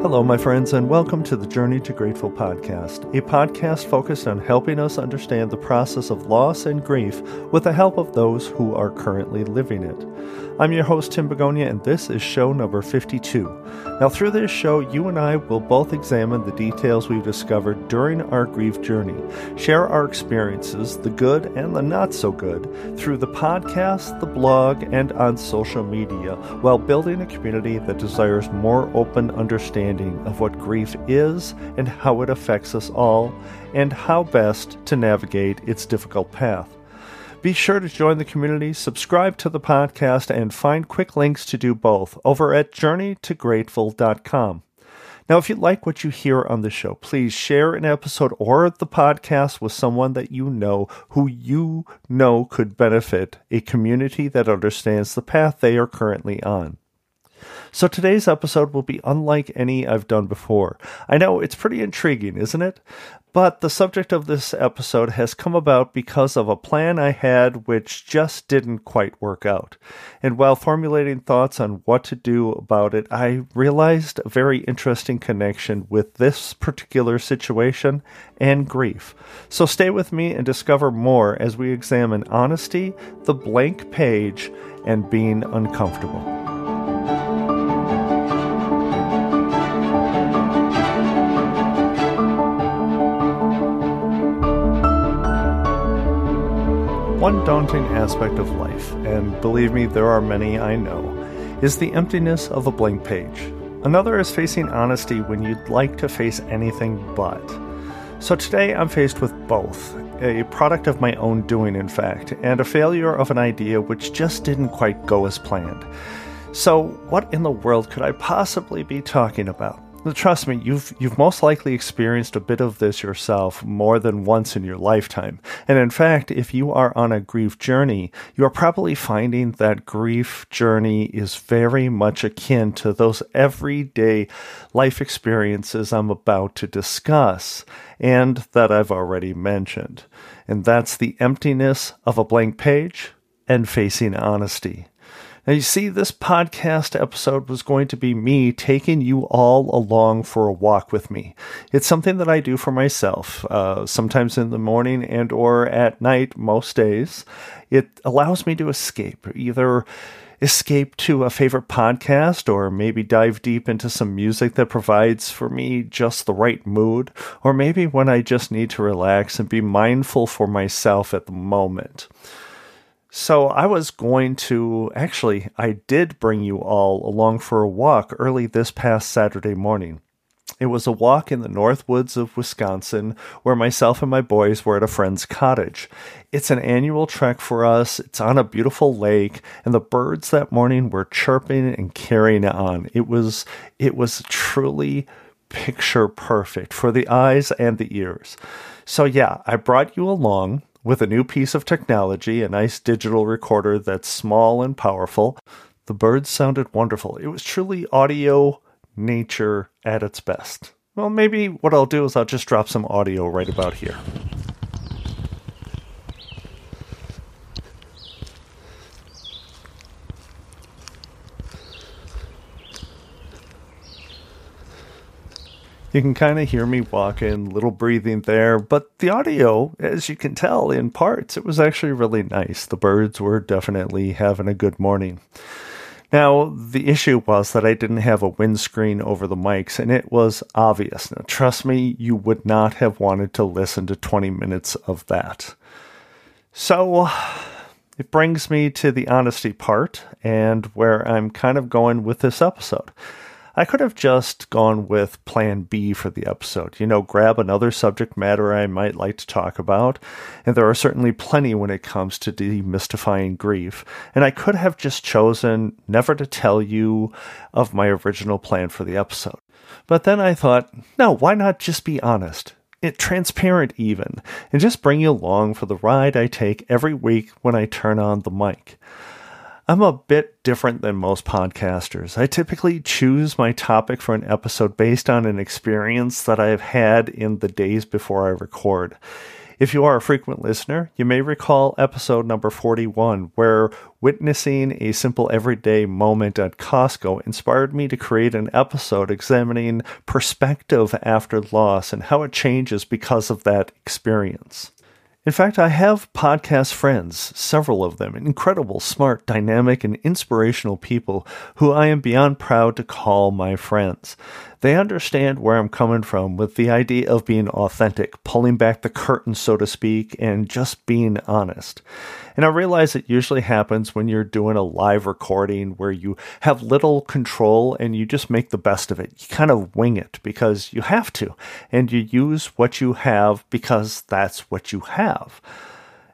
Hello, my friends, and welcome to the Journey to Grateful podcast, a podcast focused on helping us understand the process of loss and grief with the help of those who are currently living it. I'm your host, Tim Begonia, and this is show number 52. Now, through this show, you and I will both examine the details we've discovered during our grief journey, share our experiences, the good and the not so good, through the podcast, the blog, and on social media, while building a community that desires more open understanding of what grief is and how it affects us all, and how best to navigate its difficult path. Be sure to join the community, subscribe to the podcast, and find quick links to do both over at journeytograteful.com. Now, if you like what you hear on the show, please share an episode or the podcast with someone that you know who you know could benefit a community that understands the path they are currently on. So today's episode will be unlike any I've done before. I know it's pretty intriguing, isn't it? But the subject of this episode has come about because of a plan I had which just didn't quite work out. And while formulating thoughts on what to do about it, I realized a very interesting connection with this particular situation and grief. So stay with me and discover more as we examine honesty, the blank page, and being uncomfortable. One daunting aspect of life, and believe me, there are many I know, is the emptiness of a blank page. Another is facing honesty when you'd like to face anything but. So today I'm faced with both a product of my own doing, in fact, and a failure of an idea which just didn't quite go as planned. So, what in the world could I possibly be talking about? Trust me, you've you've most likely experienced a bit of this yourself more than once in your lifetime. And in fact, if you are on a grief journey, you are probably finding that grief journey is very much akin to those everyday life experiences I'm about to discuss and that I've already mentioned. And that's the emptiness of a blank page and facing honesty. Now, you see, this podcast episode was going to be me taking you all along for a walk with me. It's something that I do for myself, uh, sometimes in the morning and or at night, most days. It allows me to escape, either escape to a favorite podcast or maybe dive deep into some music that provides for me just the right mood, or maybe when I just need to relax and be mindful for myself at the moment. So I was going to actually, I did bring you all along for a walk early this past Saturday morning. It was a walk in the north woods of Wisconsin where myself and my boys were at a friend's cottage. It's an annual trek for us. It's on a beautiful lake and the birds that morning were chirping and carrying on. It was it was truly picture perfect for the eyes and the ears. So yeah, I brought you along with a new piece of technology, a nice digital recorder that's small and powerful, the birds sounded wonderful. It was truly audio nature at its best. Well, maybe what I'll do is I'll just drop some audio right about here. You can kind of hear me walking, little breathing there, but the audio, as you can tell in parts, it was actually really nice. The birds were definitely having a good morning. Now, the issue was that I didn't have a windscreen over the mics, and it was obvious. Now, trust me, you would not have wanted to listen to 20 minutes of that. So, it brings me to the honesty part and where I'm kind of going with this episode. I could have just gone with plan B for the episode. You know, grab another subject matter I might like to talk about. And there are certainly plenty when it comes to demystifying grief. And I could have just chosen never to tell you of my original plan for the episode. But then I thought, no, why not just be honest? It transparent even, and just bring you along for the ride I take every week when I turn on the mic. I'm a bit different than most podcasters. I typically choose my topic for an episode based on an experience that I've had in the days before I record. If you are a frequent listener, you may recall episode number 41, where witnessing a simple everyday moment at Costco inspired me to create an episode examining perspective after loss and how it changes because of that experience. In fact, I have podcast friends, several of them, incredible, smart, dynamic, and inspirational people who I am beyond proud to call my friends. They understand where I'm coming from with the idea of being authentic, pulling back the curtain, so to speak, and just being honest. And I realize it usually happens when you're doing a live recording where you have little control and you just make the best of it. You kind of wing it because you have to, and you use what you have because that's what you have.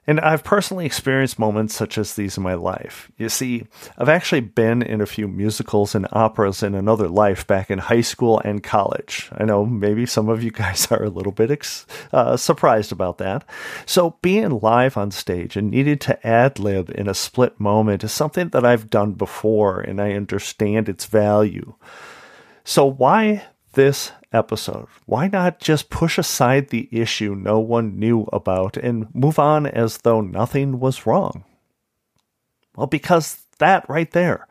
And I've personally experienced moments such as these in my life. You see, I've actually been in a few musicals and operas in another life back in high school and college. I know maybe some of you guys are a little bit ex- uh, surprised about that. So, being live on stage and needing to ad lib in a split moment is something that I've done before and I understand its value. So, why this episode. Why not just push aside the issue no one knew about and move on as though nothing was wrong? Well, because that right there,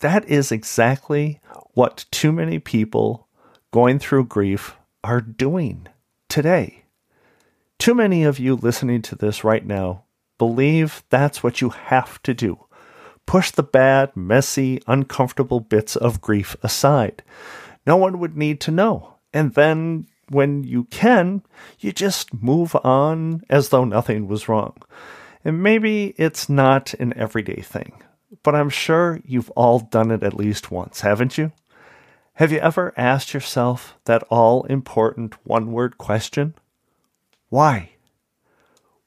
that is exactly what too many people going through grief are doing today. Too many of you listening to this right now believe that's what you have to do. Push the bad, messy, uncomfortable bits of grief aside no one would need to know. And then when you can, you just move on as though nothing was wrong. And maybe it's not an everyday thing, but I'm sure you've all done it at least once, haven't you? Have you ever asked yourself that all important one word question? Why?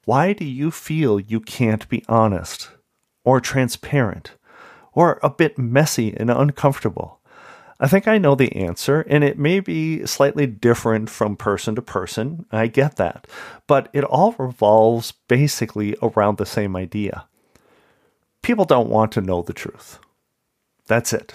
Why do you feel you can't be honest, or transparent, or a bit messy and uncomfortable? I think I know the answer, and it may be slightly different from person to person. I get that. But it all revolves basically around the same idea. People don't want to know the truth. That's it.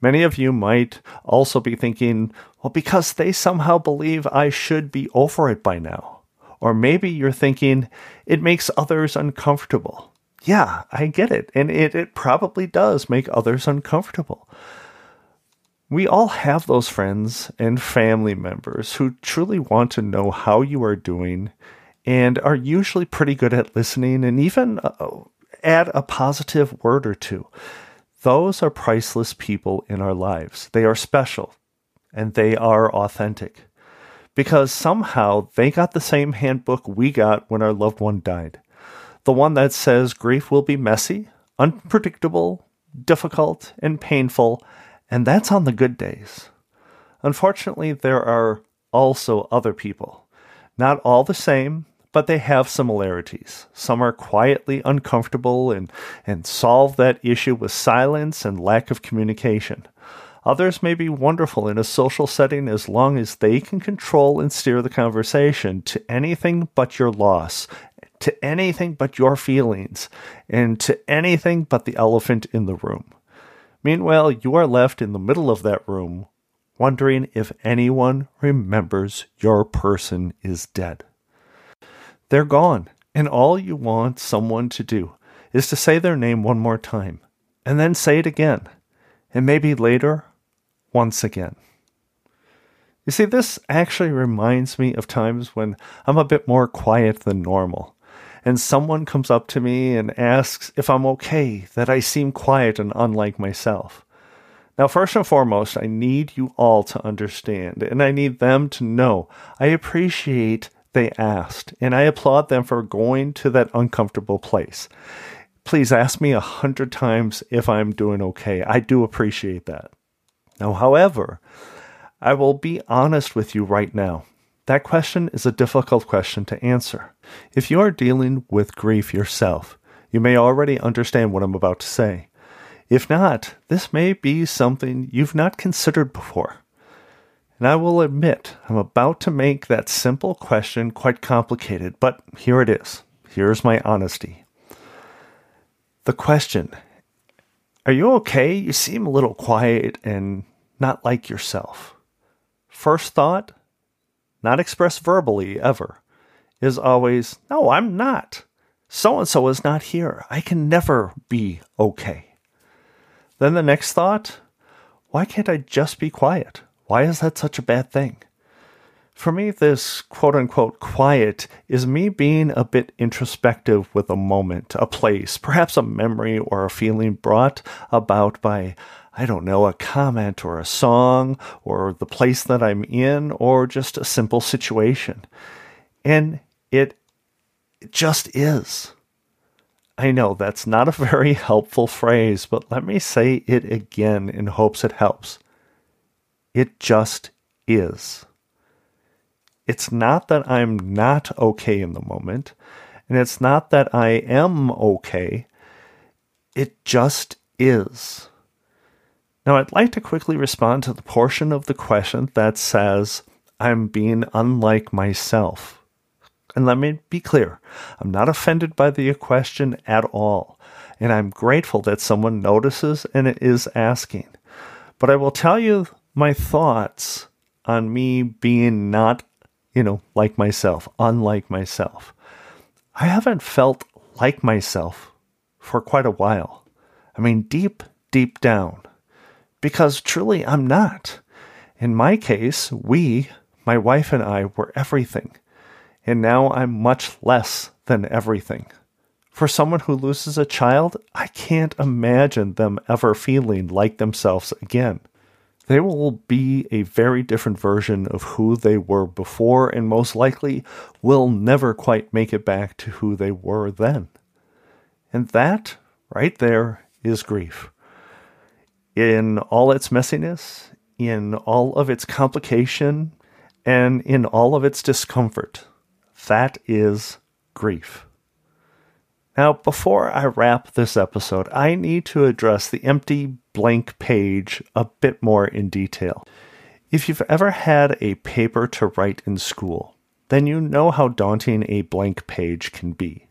Many of you might also be thinking, well, because they somehow believe I should be over it by now. Or maybe you're thinking, it makes others uncomfortable. Yeah, I get it. And it, it probably does make others uncomfortable. We all have those friends and family members who truly want to know how you are doing and are usually pretty good at listening and even uh, add a positive word or two. Those are priceless people in our lives. They are special and they are authentic because somehow they got the same handbook we got when our loved one died. The one that says grief will be messy, unpredictable, difficult, and painful and that's on the good days. Unfortunately, there are also other people. Not all the same, but they have similarities. Some are quietly uncomfortable and, and solve that issue with silence and lack of communication. Others may be wonderful in a social setting as long as they can control and steer the conversation to anything but your loss, to anything but your feelings, and to anything but the elephant in the room. Meanwhile, you are left in the middle of that room, wondering if anyone remembers your person is dead. They're gone, and all you want someone to do is to say their name one more time, and then say it again, and maybe later, once again. You see, this actually reminds me of times when I'm a bit more quiet than normal and someone comes up to me and asks if I'm okay, that I seem quiet and unlike myself. Now, first and foremost, I need you all to understand, and I need them to know I appreciate they asked, and I applaud them for going to that uncomfortable place. Please ask me a hundred times if I'm doing okay. I do appreciate that. Now, however, I will be honest with you right now. That question is a difficult question to answer. If you are dealing with grief yourself, you may already understand what I'm about to say. If not, this may be something you've not considered before. And I will admit, I'm about to make that simple question quite complicated, but here it is. Here's my honesty. The question Are you okay? You seem a little quiet and not like yourself. First thought, not expressed verbally ever. is always, no, I'm not. So and so is not here. I can never be okay. Then the next thought, why can't I just be quiet? Why is that such a bad thing? For me, this quote unquote quiet is me being a bit introspective with a moment, a place, perhaps a memory or a feeling brought about by, I don't know, a comment or a song or the place that I'm in or just a simple situation. And it, just is. I know that's not a very helpful phrase, but let me say it again in hopes it helps. It just is. It's not that I'm not okay in the moment, and it's not that I am okay. It just is. Now, I'd like to quickly respond to the portion of the question that says, I'm being unlike myself. And let me be clear I'm not offended by the question at all, and I'm grateful that someone notices and is asking. But I will tell you my thoughts on me being not, you know, like myself, unlike myself. I haven't felt like myself for quite a while. I mean, deep, deep down. Because truly, I'm not. In my case, we, my wife and I, were everything and now I'm much less than everything. For someone who loses a child, I can't imagine them ever feeling like themselves again. They will be a very different version of who they were before, and most likely will never quite make it back to who they were then. And that, right there, is grief. In all its messiness, in all of its complication, and in all of its discomfort. That is grief. Now, before I wrap this episode, I need to address the empty blank page a bit more in detail. If you've ever had a paper to write in school, then you know how daunting a blank page can be.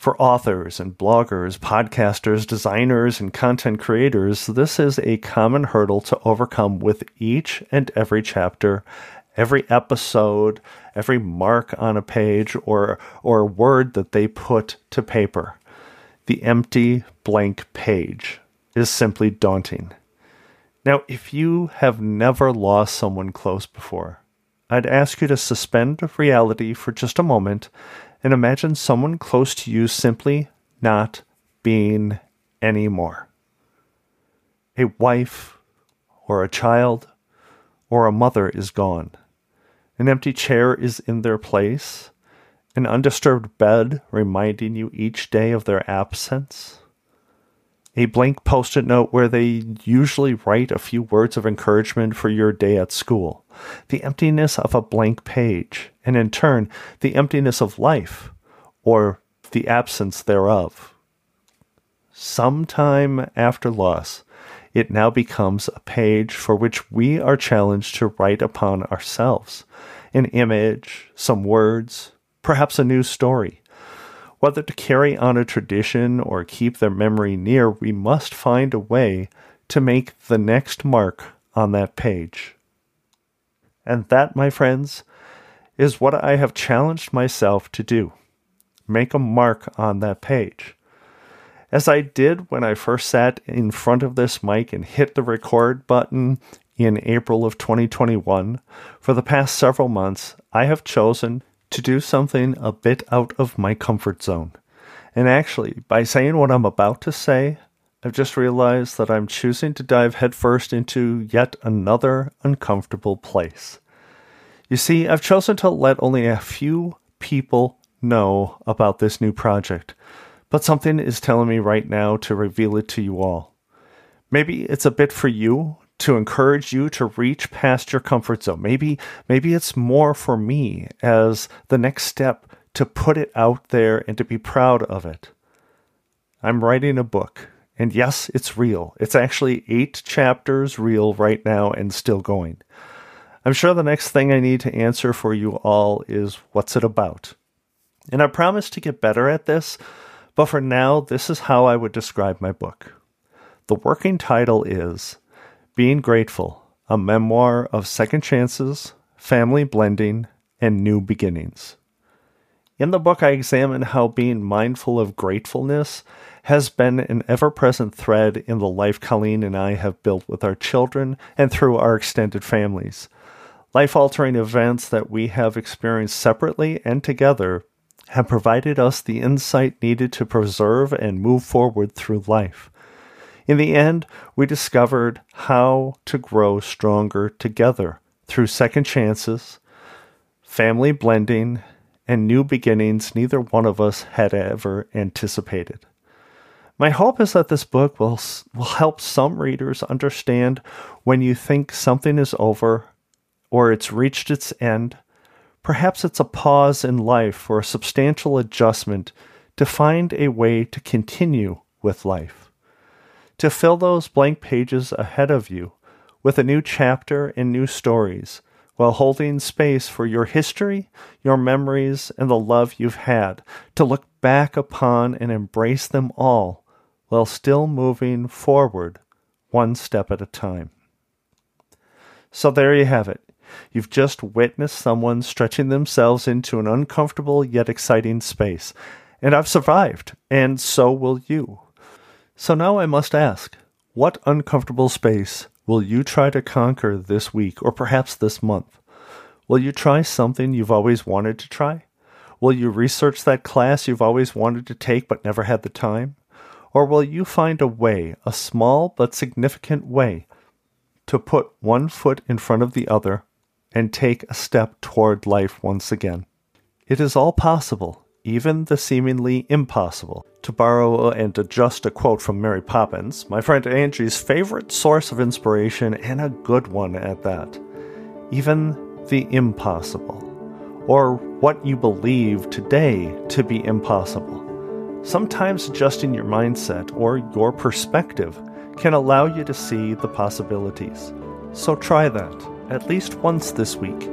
For authors and bloggers, podcasters, designers, and content creators, this is a common hurdle to overcome with each and every chapter every episode, every mark on a page, or, or word that they put to paper. The empty, blank page is simply daunting. Now, if you have never lost someone close before, I'd ask you to suspend reality for just a moment and imagine someone close to you simply not being anymore. A wife, or a child, or a mother is gone. An empty chair is in their place. An undisturbed bed reminding you each day of their absence. A blank post it note where they usually write a few words of encouragement for your day at school. The emptiness of a blank page, and in turn, the emptiness of life, or the absence thereof. Sometime after loss, it now becomes a page for which we are challenged to write upon ourselves an image, some words, perhaps a new story. Whether to carry on a tradition or keep their memory near, we must find a way to make the next mark on that page. And that, my friends, is what I have challenged myself to do make a mark on that page as I did when I first sat in front of this mic and hit the record button in April of 2021, for the past several months, I have chosen to do something a bit out of my comfort zone. And actually, by saying what I'm about to say, I've just realized that I'm choosing to dive headfirst into yet another uncomfortable place. You see, I've chosen to let only a few people know about this new project but something is telling me right now to reveal it to you all. Maybe it's a bit for you to encourage you to reach past your comfort zone. Maybe maybe it's more for me as the next step to put it out there and to be proud of it. I'm writing a book, and yes, it's real. It's actually 8 chapters real right now and still going. I'm sure the next thing I need to answer for you all is what's it about? And I promise to get better at this but for now, this is how I would describe my book. The working title is Being Grateful, a memoir of second chances, family blending, and new beginnings. In the book, I examine how being mindful of gratefulness has been an ever present thread in the life Colleen and I have built with our children and through our extended families. Life altering events that we have experienced separately and together have provided us the insight needed to preserve and move forward through life. In the end, we discovered how to grow stronger together through second chances, family blending, and new beginnings neither one of us had ever anticipated. My hope is that this book will, will help some readers understand when you think something is over or it's reached its end. Perhaps it's a pause in life or a substantial adjustment to find a way to continue with life. To fill those blank pages ahead of you with a new chapter and new stories while holding space for your history, your memories, and the love you've had, to look back upon and embrace them all while still moving forward one step at a time. So there you have it. You've just witnessed someone stretching themselves into an uncomfortable yet exciting space. And I've survived, and so will you. So now I must ask what uncomfortable space will you try to conquer this week or perhaps this month? Will you try something you've always wanted to try? Will you research that class you've always wanted to take but never had the time? Or will you find a way, a small but significant way, to put one foot in front of the other and take a step toward life once again? It is all possible, even the seemingly impossible. To borrow and adjust a quote from Mary Poppins, my friend Angie's favorite source of inspiration, and a good one at that. Even the impossible, or what you believe today to be impossible. Sometimes adjusting your mindset or your perspective can allow you to see the possibilities. So try that at least once this week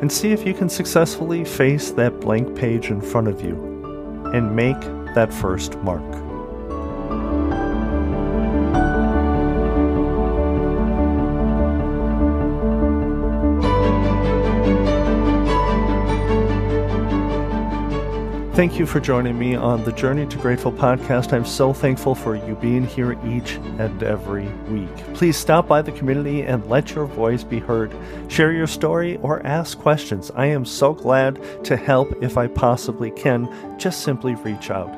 and see if you can successfully face that blank page in front of you and make that first mark. Thank you for joining me on the Journey to Grateful podcast. I'm so thankful for you being here each and every week. Please stop by the community and let your voice be heard. Share your story or ask questions. I am so glad to help if I possibly can. Just simply reach out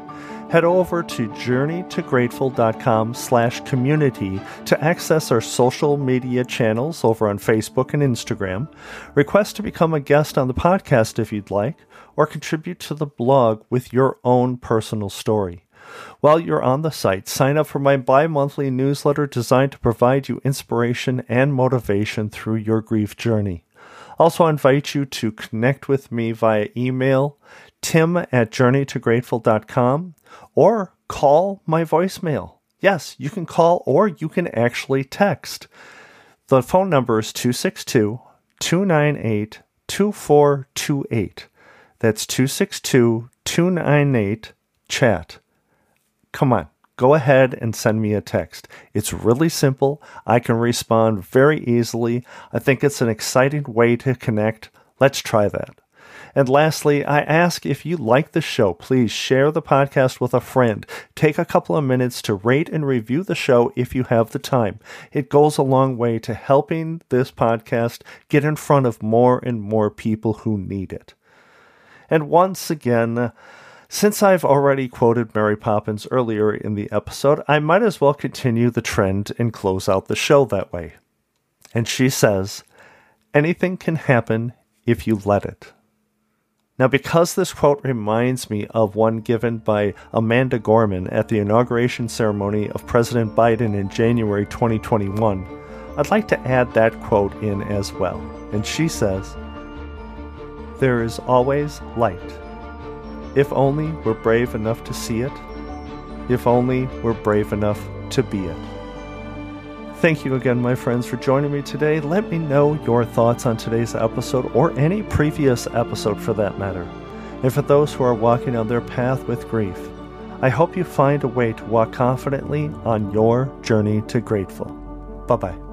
head over to journeytograteful.com slash community to access our social media channels over on Facebook and Instagram, request to become a guest on the podcast if you'd like, or contribute to the blog with your own personal story. While you're on the site, sign up for my bi monthly newsletter designed to provide you inspiration and motivation through your grief journey. Also, invite you to connect with me via email, tim at journeytograteful.com, or call my voicemail. Yes, you can call or you can actually text. The phone number is 262 298 2428. That's 262 298 chat. Come on, go ahead and send me a text. It's really simple. I can respond very easily. I think it's an exciting way to connect. Let's try that. And lastly, I ask if you like the show, please share the podcast with a friend. Take a couple of minutes to rate and review the show if you have the time. It goes a long way to helping this podcast get in front of more and more people who need it. And once again, since I've already quoted Mary Poppins earlier in the episode, I might as well continue the trend and close out the show that way. And she says, Anything can happen if you let it. Now, because this quote reminds me of one given by Amanda Gorman at the inauguration ceremony of President Biden in January 2021, I'd like to add that quote in as well. And she says, There is always light. If only we're brave enough to see it, if only we're brave enough to be it. Thank you again, my friends, for joining me today. Let me know your thoughts on today's episode or any previous episode for that matter. And for those who are walking on their path with grief, I hope you find a way to walk confidently on your journey to grateful. Bye bye.